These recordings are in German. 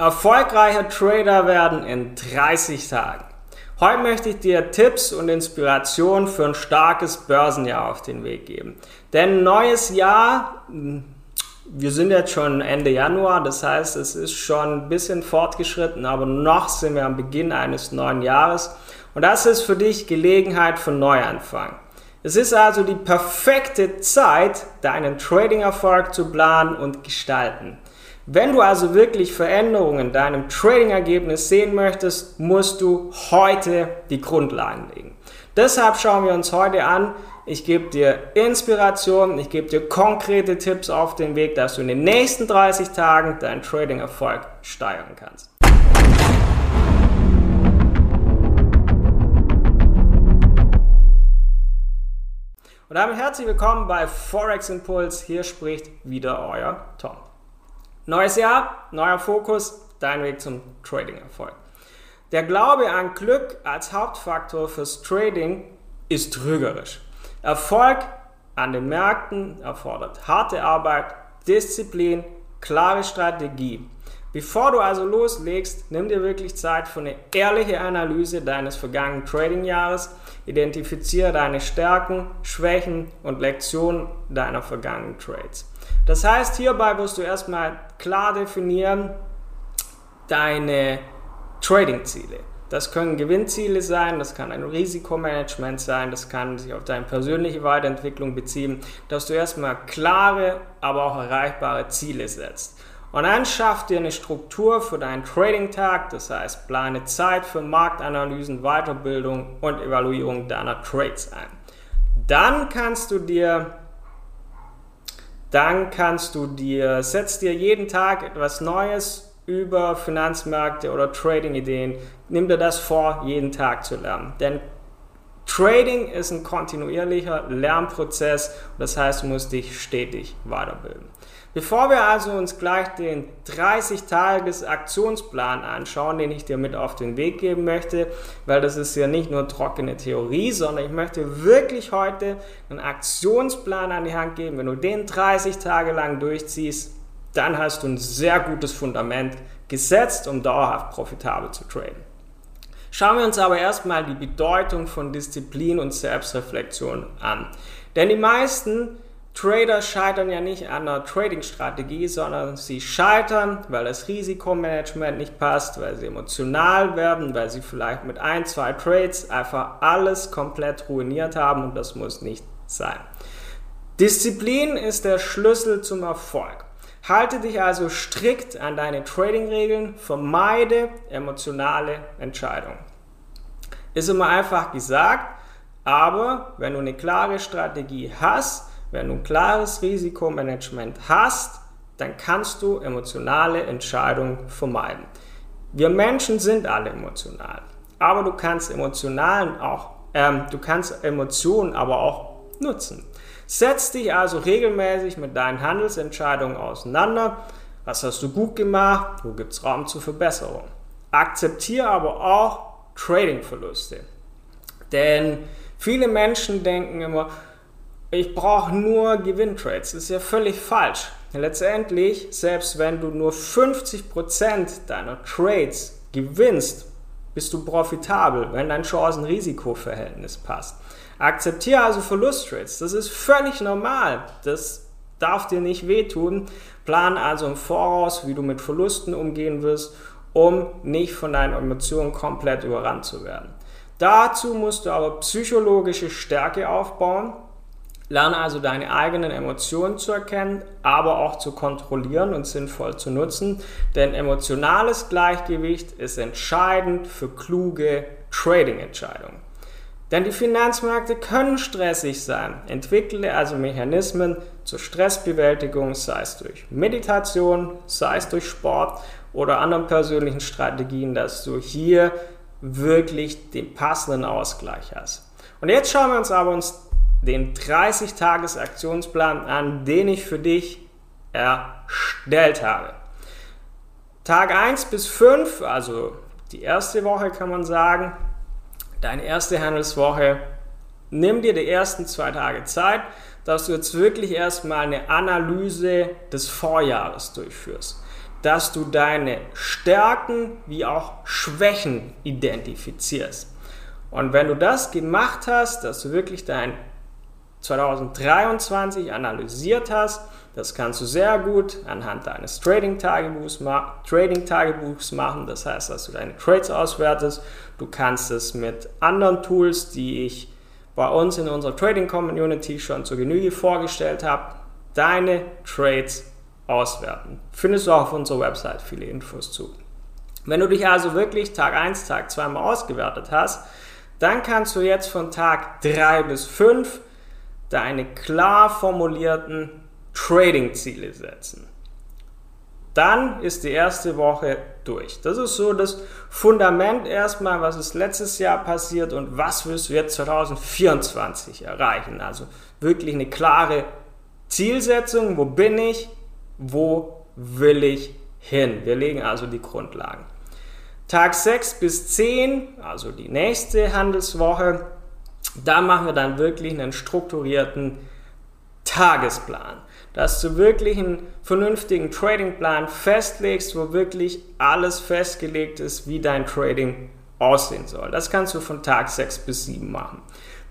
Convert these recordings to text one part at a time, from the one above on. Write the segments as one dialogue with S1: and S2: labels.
S1: Erfolgreicher Trader werden in 30 Tagen. Heute möchte ich dir Tipps und Inspiration für ein starkes Börsenjahr auf den Weg geben. Denn neues Jahr, hm, wir sind jetzt schon Ende Januar, das heißt, es ist schon ein bisschen fortgeschritten, aber noch sind wir am Beginn eines neuen Jahres. Und das ist für dich Gelegenheit für Neuanfang. Es ist also die perfekte Zeit, deinen Trading-Erfolg zu planen und gestalten. Wenn du also wirklich Veränderungen in deinem Trading-Ergebnis sehen möchtest, musst du heute die Grundlagen legen. Deshalb schauen wir uns heute an, ich gebe dir Inspiration, ich gebe dir konkrete Tipps auf den Weg, dass du in den nächsten 30 Tagen deinen Trading-Erfolg steigern kannst. Und damit herzlich willkommen bei Forex Impulse. Hier spricht wieder euer Tom. Neues Jahr, neuer Fokus, dein Weg zum Trading-Erfolg. Der Glaube an Glück als Hauptfaktor fürs Trading ist trügerisch. Erfolg an den Märkten erfordert harte Arbeit, Disziplin, klare Strategie. Bevor du also loslegst, nimm dir wirklich Zeit für eine ehrliche Analyse deines vergangenen Trading-Jahres. Identifiziere deine Stärken, Schwächen und Lektionen deiner vergangenen Trades. Das heißt, hierbei wirst du erstmal klar definieren deine Trading-Ziele. Das können Gewinnziele sein, das kann ein Risikomanagement sein, das kann sich auf deine persönliche Weiterentwicklung beziehen, dass du erstmal klare, aber auch erreichbare Ziele setzt. Und dann schaff dir eine Struktur für deinen Trading-Tag, das heißt, plane Zeit für Marktanalysen, Weiterbildung und Evaluierung deiner Trades ein. Dann kannst du dir dann kannst du dir, setz dir jeden Tag etwas Neues über Finanzmärkte oder Trading-Ideen. Nimm dir das vor, jeden Tag zu lernen. Denn Trading ist ein kontinuierlicher Lernprozess. Das heißt, du musst dich stetig weiterbilden. Bevor wir also uns gleich den 30-Tages-Aktionsplan anschauen, den ich dir mit auf den Weg geben möchte, weil das ist ja nicht nur trockene Theorie, sondern ich möchte wirklich heute einen Aktionsplan an die Hand geben. Wenn du den 30 Tage lang durchziehst, dann hast du ein sehr gutes Fundament gesetzt, um dauerhaft profitabel zu traden. Schauen wir uns aber erstmal die Bedeutung von Disziplin und Selbstreflexion an. Denn die meisten Trader scheitern ja nicht an der Trading-Strategie, sondern sie scheitern, weil das Risikomanagement nicht passt, weil sie emotional werden, weil sie vielleicht mit ein, zwei Trades einfach alles komplett ruiniert haben und das muss nicht sein. Disziplin ist der Schlüssel zum Erfolg. Halte dich also strikt an deine Trading-Regeln, vermeide emotionale Entscheidungen. Ist immer einfach gesagt, aber wenn du eine klare Strategie hast, wenn du ein klares Risikomanagement hast, dann kannst du emotionale Entscheidungen vermeiden. Wir Menschen sind alle emotional, aber du kannst emotionalen auch, ähm, du kannst Emotionen aber auch nutzen. Setz dich also regelmäßig mit deinen Handelsentscheidungen auseinander. Was hast du gut gemacht? Wo gibt es Raum zur Verbesserung? Akzeptiere aber auch Trading-Verluste. Denn viele Menschen denken immer, ich brauche nur Gewinntrades. Das ist ja völlig falsch. Letztendlich, selbst wenn du nur 50% deiner Trades gewinnst, bist du profitabel, wenn dein Chancen-Risiko-Verhältnis passt. Akzeptiere also Verlusttrades. Das ist völlig normal. Das darf dir nicht wehtun. Plan also im Voraus, wie du mit Verlusten umgehen wirst, um nicht von deinen Emotionen komplett überrannt zu werden. Dazu musst du aber psychologische Stärke aufbauen Lerne also deine eigenen Emotionen zu erkennen, aber auch zu kontrollieren und sinnvoll zu nutzen, denn emotionales Gleichgewicht ist entscheidend für kluge Trading-Entscheidungen. Denn die Finanzmärkte können stressig sein. Entwickle also Mechanismen zur Stressbewältigung, sei es durch Meditation, sei es durch Sport oder anderen persönlichen Strategien, dass du hier wirklich den passenden Ausgleich hast. Und jetzt schauen wir uns aber uns den 30-Tages-Aktionsplan an, den ich für dich erstellt habe. Tag 1 bis 5, also die erste Woche kann man sagen, deine erste Handelswoche, nimm dir die ersten zwei Tage Zeit, dass du jetzt wirklich erstmal eine Analyse des Vorjahres durchführst. dass du deine Stärken wie auch Schwächen identifizierst. Und wenn du das gemacht hast, dass du wirklich dein 2023 analysiert hast, das kannst du sehr gut anhand deines Trading-Tagebuchs Trading machen. Das heißt, dass du deine Trades auswertest. Du kannst es mit anderen Tools, die ich bei uns in unserer Trading-Community schon zur Genüge vorgestellt habe, deine Trades auswerten. Findest du auch auf unserer Website viele Infos zu. Wenn du dich also wirklich Tag 1, Tag 2 mal ausgewertet hast, dann kannst du jetzt von Tag 3 bis 5 deine klar formulierten Trading-Ziele setzen. Dann ist die erste Woche durch. Das ist so das Fundament erstmal, was ist letztes Jahr passiert und was wirst du jetzt 2024 erreichen. Also wirklich eine klare Zielsetzung. Wo bin ich? Wo will ich hin? Wir legen also die Grundlagen. Tag 6 bis 10, also die nächste Handelswoche, da machen wir dann wirklich einen strukturierten Tagesplan dass du wirklich einen vernünftigen Tradingplan festlegst, wo wirklich alles festgelegt ist, wie dein Trading aussehen soll. Das kannst du von Tag 6 bis 7 machen.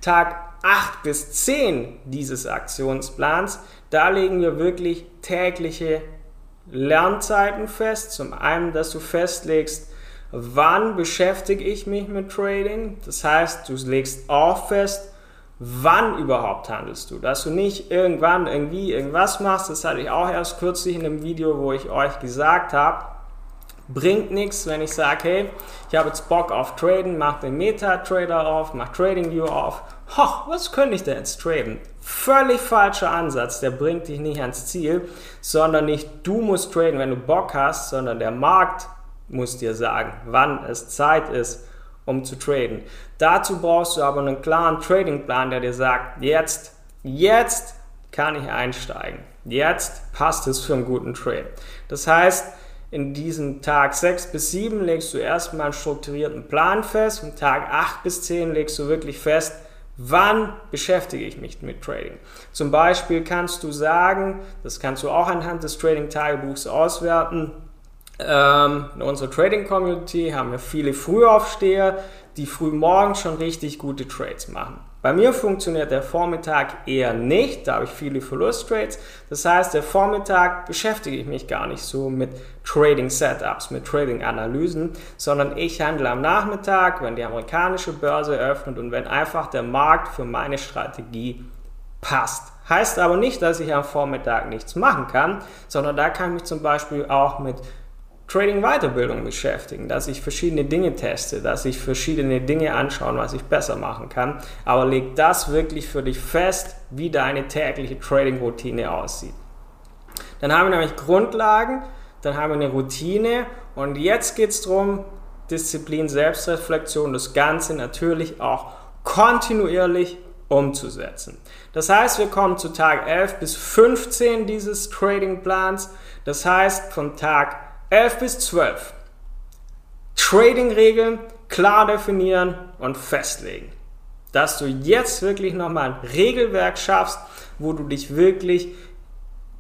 S1: Tag 8 bis 10 dieses Aktionsplans, da legen wir wirklich tägliche Lernzeiten fest. Zum einen, dass du festlegst, wann beschäftige ich mich mit Trading. Das heißt, du legst auch fest, wann überhaupt handelst du. Dass du nicht irgendwann irgendwie irgendwas machst, das hatte ich auch erst kürzlich in einem Video, wo ich euch gesagt habe, bringt nichts, wenn ich sage, hey, ich habe jetzt Bock auf Traden, mach den Meta-Trader auf, mach TradingView auf. Hoch, was könnte ich denn jetzt traden? Völlig falscher Ansatz, der bringt dich nicht ans Ziel, sondern nicht du musst traden, wenn du Bock hast, sondern der Markt muss dir sagen, wann es Zeit ist, um zu traden. Dazu brauchst du aber einen klaren Tradingplan, der dir sagt, jetzt, jetzt kann ich einsteigen. Jetzt passt es für einen guten Trade. Das heißt, in diesem Tag 6 bis 7 legst du erstmal einen strukturierten Plan fest und Tag 8 bis 10 legst du wirklich fest, wann beschäftige ich mich mit Trading. Zum Beispiel kannst du sagen, das kannst du auch anhand des Trading-Tagebuchs auswerten, in unserer Trading-Community haben wir viele Frühaufsteher, die früh morgens schon richtig gute Trades machen. Bei mir funktioniert der Vormittag eher nicht, da habe ich viele Verlusttrades. Das heißt, der Vormittag beschäftige ich mich gar nicht so mit Trading Setups, mit Trading Analysen, sondern ich handle am Nachmittag, wenn die amerikanische Börse öffnet und wenn einfach der Markt für meine Strategie passt. Heißt aber nicht, dass ich am Vormittag nichts machen kann, sondern da kann ich mich zum Beispiel auch mit Trading-Weiterbildung beschäftigen, dass ich verschiedene Dinge teste, dass ich verschiedene Dinge anschaue, was ich besser machen kann. Aber leg das wirklich für dich fest, wie deine tägliche Trading-Routine aussieht. Dann haben wir nämlich Grundlagen, dann haben wir eine Routine und jetzt geht es darum, Disziplin, Selbstreflexion, das Ganze natürlich auch kontinuierlich umzusetzen. Das heißt, wir kommen zu Tag 11 bis 15 dieses Trading-Plans. Das heißt, von Tag 11 bis 12. Trading-Regeln klar definieren und festlegen. Dass du jetzt wirklich nochmal ein Regelwerk schaffst, wo du dich wirklich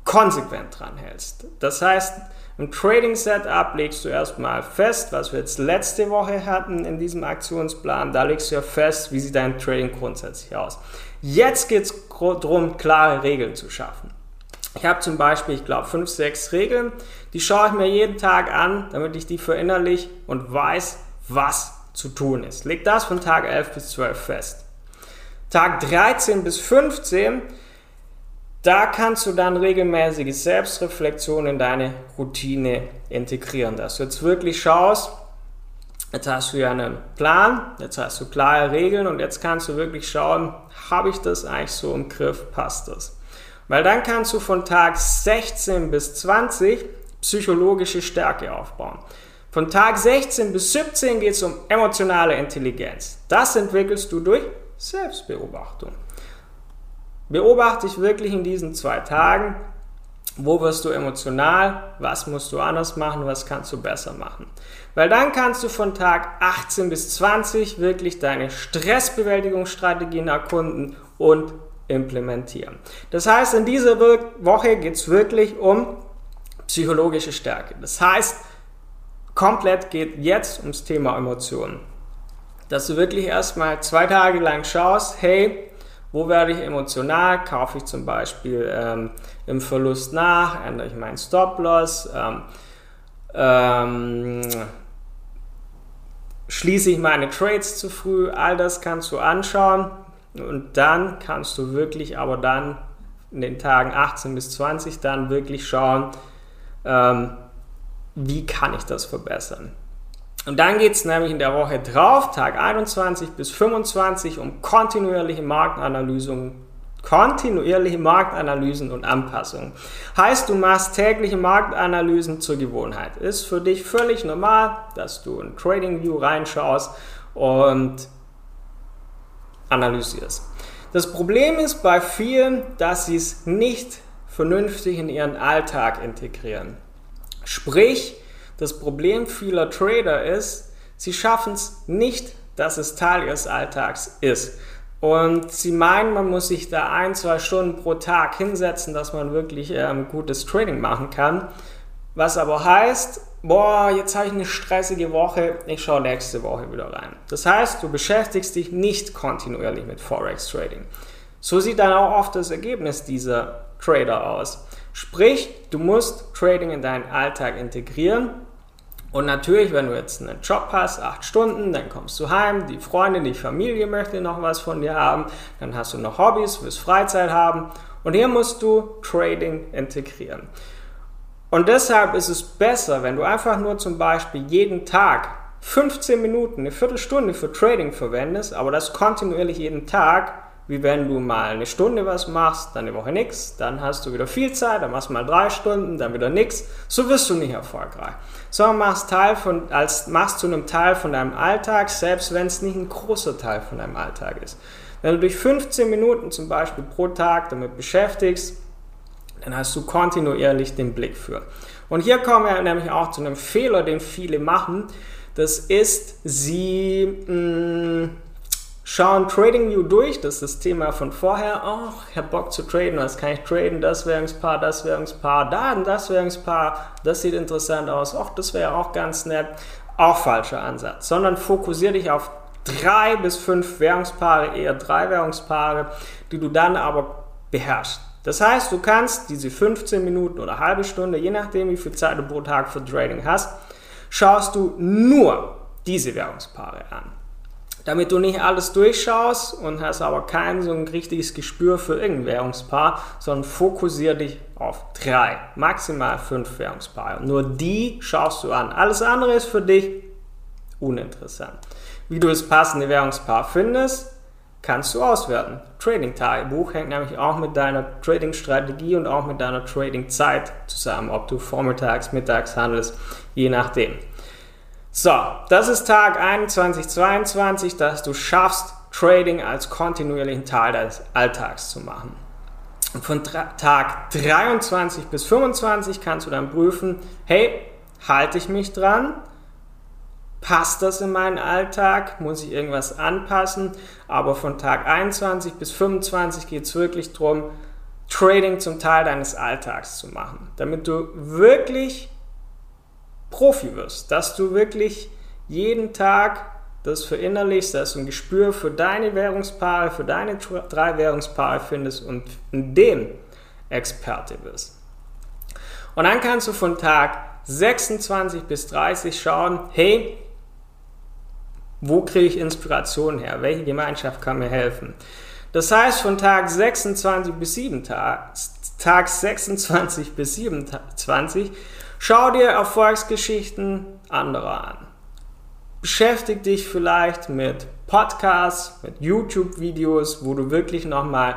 S1: konsequent dran hältst. Das heißt, im Trading Setup legst du erstmal fest, was wir jetzt letzte Woche hatten in diesem Aktionsplan. Da legst du ja fest, wie sieht dein Trading grundsätzlich aus. Jetzt geht es darum, klare Regeln zu schaffen. Ich habe zum Beispiel, ich glaube, fünf, sechs Regeln, die schaue ich mir jeden Tag an, damit ich die verinnerlich und weiß, was zu tun ist. Leg das von Tag 11 bis 12 fest. Tag 13 bis 15, da kannst du dann regelmäßige Selbstreflexion in deine Routine integrieren, dass du jetzt wirklich schaust, jetzt hast du ja einen Plan, jetzt hast du klare Regeln und jetzt kannst du wirklich schauen, habe ich das eigentlich so im Griff, passt das? Weil dann kannst du von Tag 16 bis 20 psychologische Stärke aufbauen. Von Tag 16 bis 17 geht es um emotionale Intelligenz. Das entwickelst du durch Selbstbeobachtung. Beobachte dich wirklich in diesen zwei Tagen, wo wirst du emotional, was musst du anders machen, was kannst du besser machen. Weil dann kannst du von Tag 18 bis 20 wirklich deine Stressbewältigungsstrategien erkunden und implementieren. Das heißt, in dieser Woche geht es wirklich um psychologische Stärke. Das heißt, komplett geht jetzt ums Thema Emotionen. Dass du wirklich erstmal zwei Tage lang schaust, hey, wo werde ich emotional? Kaufe ich zum Beispiel ähm, im Verlust nach? Ändere ich meinen Stop-Loss? Ähm, ähm, schließe ich meine Trades zu früh? All das kannst du anschauen und dann kannst du wirklich aber dann in den Tagen 18 bis 20 dann wirklich schauen, ähm, wie kann ich das verbessern. Und dann geht es nämlich in der Woche drauf, Tag 21 bis 25, um kontinuierliche Marktanalysen, kontinuierliche Marktanalysen und Anpassungen. Heißt, du machst tägliche Marktanalysen zur Gewohnheit. Ist für dich völlig normal, dass du in TradingView reinschaust und analysierst. Das Problem ist bei vielen, dass sie es nicht vernünftig in ihren Alltag integrieren. Sprich, das Problem vieler Trader ist, sie schaffen es nicht, dass es Teil ihres Alltags ist. Und sie meinen, man muss sich da ein, zwei Stunden pro Tag hinsetzen, dass man wirklich ähm, gutes Trading machen kann. Was aber heißt, boah, jetzt habe ich eine stressige Woche, ich schaue nächste Woche wieder rein. Das heißt, du beschäftigst dich nicht kontinuierlich mit Forex Trading. So sieht dann auch oft das Ergebnis dieser Trader aus. Sprich, du musst Trading in deinen Alltag integrieren. Und natürlich, wenn du jetzt einen Job hast, acht Stunden, dann kommst du heim, die Freunde, die Familie möchte noch was von dir haben, dann hast du noch Hobbys, willst Freizeit haben und hier musst du Trading integrieren. Und deshalb ist es besser, wenn du einfach nur zum Beispiel jeden Tag 15 Minuten, eine Viertelstunde für Trading verwendest, aber das kontinuierlich jeden Tag, wie wenn du mal eine Stunde was machst, dann eine Woche nichts, dann hast du wieder viel Zeit, dann machst du mal drei Stunden, dann wieder nichts. So wirst du nicht erfolgreich. Sondern machst, Teil von, als, machst zu einem Teil von deinem Alltag, selbst wenn es nicht ein großer Teil von deinem Alltag ist. Wenn du dich 15 Minuten zum Beispiel pro Tag damit beschäftigst, dann hast du kontinuierlich den Blick für. Und hier kommen wir nämlich auch zu einem Fehler, den viele machen. Das ist, sie mh, mm, schauen TradingView durch, das ist das Thema von vorher. Oh, ich habe Bock zu traden, was kann ich traden? Das Währungspaar, das Währungspaar, da das Währungspaar, das sieht interessant aus. Ach, das wäre auch ganz nett. Auch falscher Ansatz, sondern fokussiere dich auf drei bis fünf Währungspaare, eher drei Währungspaare, die du dann aber beherrschst. Das heißt, du kannst diese 15 Minuten oder halbe Stunde, je nachdem wie viel Zeit du pro Tag für Trading hast, schaust du nur diese Währungspaare an. Damit du nicht alles durchschaust und hast aber kein so ein richtiges Gespür für irgendein Währungspaar, sondern fokussiere dich auf drei, maximal fünf Währungspaare. Nur die schaust du an. Alles andere ist für dich uninteressant. Wie du das passende Währungspaar findest, kannst du auswerten. Trading-Tagebuch hängt nämlich auch mit deiner Trading-Strategie und auch mit deiner Trading-Zeit zusammen, ob du vormittags, mittags handelst, je nachdem. So, das ist Tag 21, 22, dass du schaffst, Trading als kontinuierlichen Teil deines Alltags zu machen. Von Tag 23 bis 25 kannst du dann prüfen, hey, halte ich mich dran? Passt das in meinen Alltag, muss ich irgendwas anpassen, aber von Tag 21 bis 25 geht es wirklich darum, Trading zum Teil deines Alltags zu machen, damit du wirklich Profi wirst, dass du wirklich jeden Tag das verinnerlichst, dass du ein Gespür für deine Währungspaare, für deine drei Währungspaare findest und in dem Experte bist. Und dann kannst du von Tag 26 bis 30 schauen, hey, wo kriege ich Inspiration her? Welche Gemeinschaft kann mir helfen? Das heißt, von Tag 26 bis 7 Tag, Tag 26 bis 27, schau dir Erfolgsgeschichten anderer an. Beschäftige dich vielleicht mit Podcasts, mit YouTube-Videos, wo du wirklich nochmal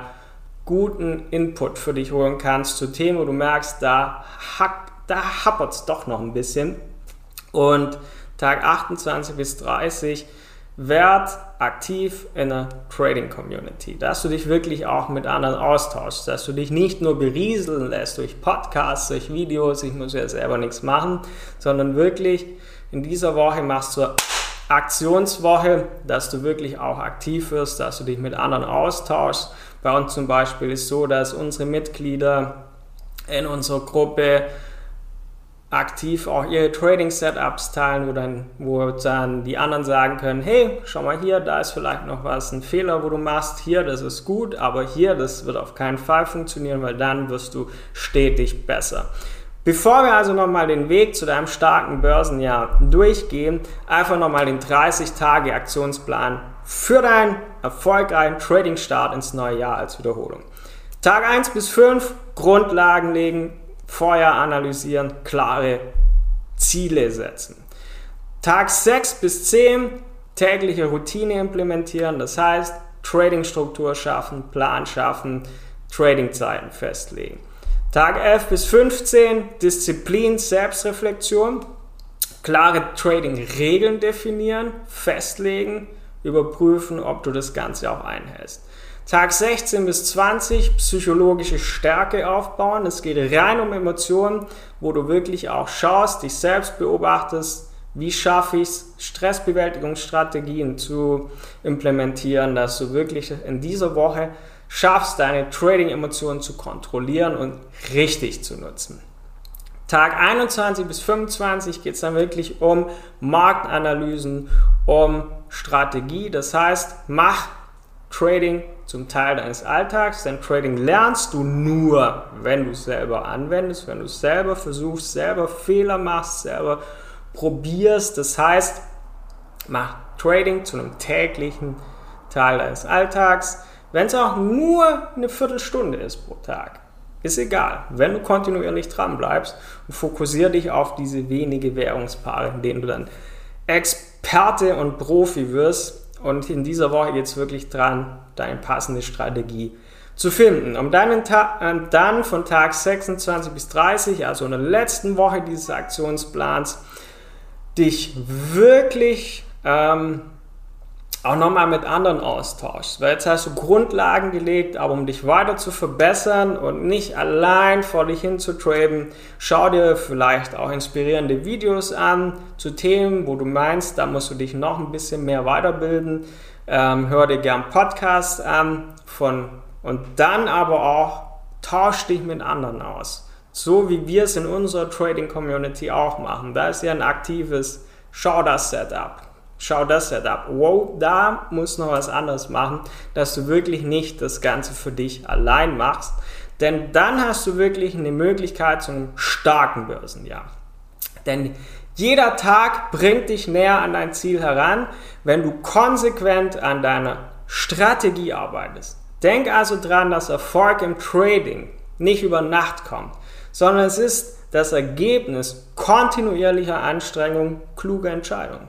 S1: guten Input für dich holen kannst zu Themen, wo du merkst, da, da hapert es doch noch ein bisschen. Und Tag 28 bis 30, werd aktiv in der Trading Community, dass du dich wirklich auch mit anderen austauschst, dass du dich nicht nur berieseln lässt durch Podcasts, durch Videos, ich muss ja selber nichts machen, sondern wirklich in dieser Woche machst du Aktionswoche, dass du wirklich auch aktiv wirst, dass du dich mit anderen austauschst. Bei uns zum Beispiel ist so, dass unsere Mitglieder in unserer Gruppe aktiv auch ihre Trading-Setups teilen, wo dann, wo dann die anderen sagen können, hey, schau mal hier, da ist vielleicht noch was, ein Fehler, wo du machst, hier, das ist gut, aber hier, das wird auf keinen Fall funktionieren, weil dann wirst du stetig besser. Bevor wir also nochmal den Weg zu deinem starken Börsenjahr durchgehen, einfach nochmal den 30-Tage-Aktionsplan für deinen erfolgreichen Trading-Start ins neue Jahr als Wiederholung. Tag 1 bis 5, Grundlagen legen, vorher analysieren, klare Ziele setzen. Tag 6 bis 10 tägliche Routine implementieren, das heißt Trading-Struktur schaffen, Plan schaffen, Trading-Zeiten festlegen. Tag 11 bis 15 Disziplin, Selbstreflexion, klare Trading-Regeln definieren, festlegen, überprüfen, ob du das Ganze auch einhältst. Tag 16 bis 20 psychologische Stärke aufbauen. Es geht rein um Emotionen, wo du wirklich auch schaust, dich selbst beobachtest, wie schaffe ich es, Stressbewältigungsstrategien zu implementieren, dass du wirklich in dieser Woche schaffst, deine Trading-Emotionen zu kontrollieren und richtig zu nutzen. Tag 21 bis 25 geht es dann wirklich um Marktanalysen, um Strategie. Das heißt, mach Trading zum Teil deines Alltags, denn Trading lernst du nur, wenn du es selber anwendest, wenn du es selber versuchst, selber Fehler machst, selber probierst. Das heißt, mach Trading zu einem täglichen Teil deines Alltags, wenn es auch nur eine Viertelstunde ist pro Tag. Ist egal, wenn du kontinuierlich dran bleibst und fokussiere dich auf diese wenige Währungspaare, in denen du dann Experte und Profi wirst, und in dieser Woche geht es wirklich dran, deine passende Strategie zu finden. Um dann, dann von Tag 26 bis 30, also in der letzten Woche dieses Aktionsplans, dich wirklich ähm, auch nochmal mit anderen austauschst. Weil jetzt hast du Grundlagen gelegt, aber um dich weiter zu verbessern und nicht allein vor dich hin zu traden, schau dir vielleicht auch inspirierende Videos an zu Themen, wo du meinst, da musst du dich noch ein bisschen mehr weiterbilden. Ähm, hör dir gern Podcasts an von, und dann aber auch tausch dich mit anderen aus. So wie wir es in unserer Trading Community auch machen. Da ist ja ein aktives Schau das Setup schau das Setup. Wow, da muss noch was anderes machen, dass du wirklich nicht das Ganze für dich allein machst. Denn dann hast du wirklich eine Möglichkeit zu einem starken Börsenjahr. Denn jeder Tag bringt dich näher an dein Ziel heran, wenn du konsequent an deiner Strategie arbeitest. Denk also dran, dass Erfolg im Trading nicht über Nacht kommt, sondern es ist das Ergebnis kontinuierlicher Anstrengung, kluger Entscheidungen.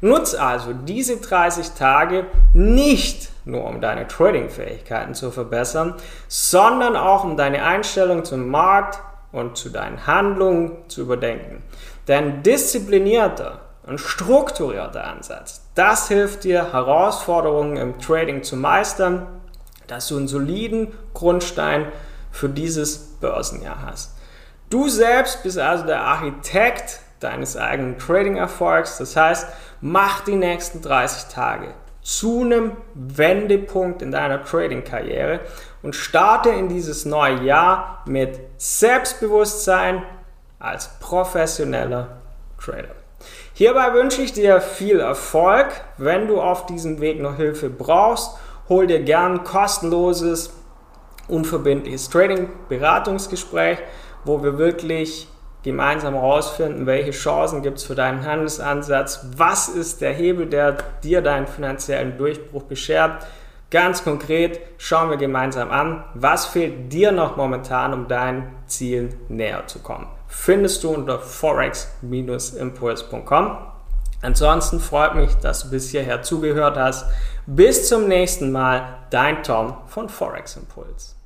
S1: Nutz also diese 30 Tage nicht nur um deine Trading-Fähigkeiten zu verbessern, sondern auch um deine Einstellung zum Markt und zu deinen Handlungen zu überdenken. Denn disziplinierter und strukturierter Ansatz, das hilft dir, Herausforderungen im Trading zu meistern, dass du einen soliden Grundstein für dieses Börsenjahr hast. Du selbst bist also der Architekt deines eigenen Trading-Erfolgs. Das heißt, mach die nächsten 30 Tage zu einem Wendepunkt in deiner Trading-Karriere und starte in dieses neue Jahr mit Selbstbewusstsein als professioneller Trader. Hierbei wünsche ich dir viel Erfolg. Wenn du auf diesem Weg noch Hilfe brauchst, hol dir gern kostenloses, unverbindliches Trading-Beratungsgespräch, wo wir wirklich gemeinsam herausfinden, welche Chancen gibt es für deinen Handelsansatz, was ist der Hebel, der dir deinen finanziellen Durchbruch beschert. Ganz konkret schauen wir gemeinsam an, was fehlt dir noch momentan, um dein Ziel näher zu kommen. Findest du unter forex-impuls.com. Ansonsten freut mich, dass du bis hierher zugehört hast. Bis zum nächsten Mal, dein Tom von Forex Impuls.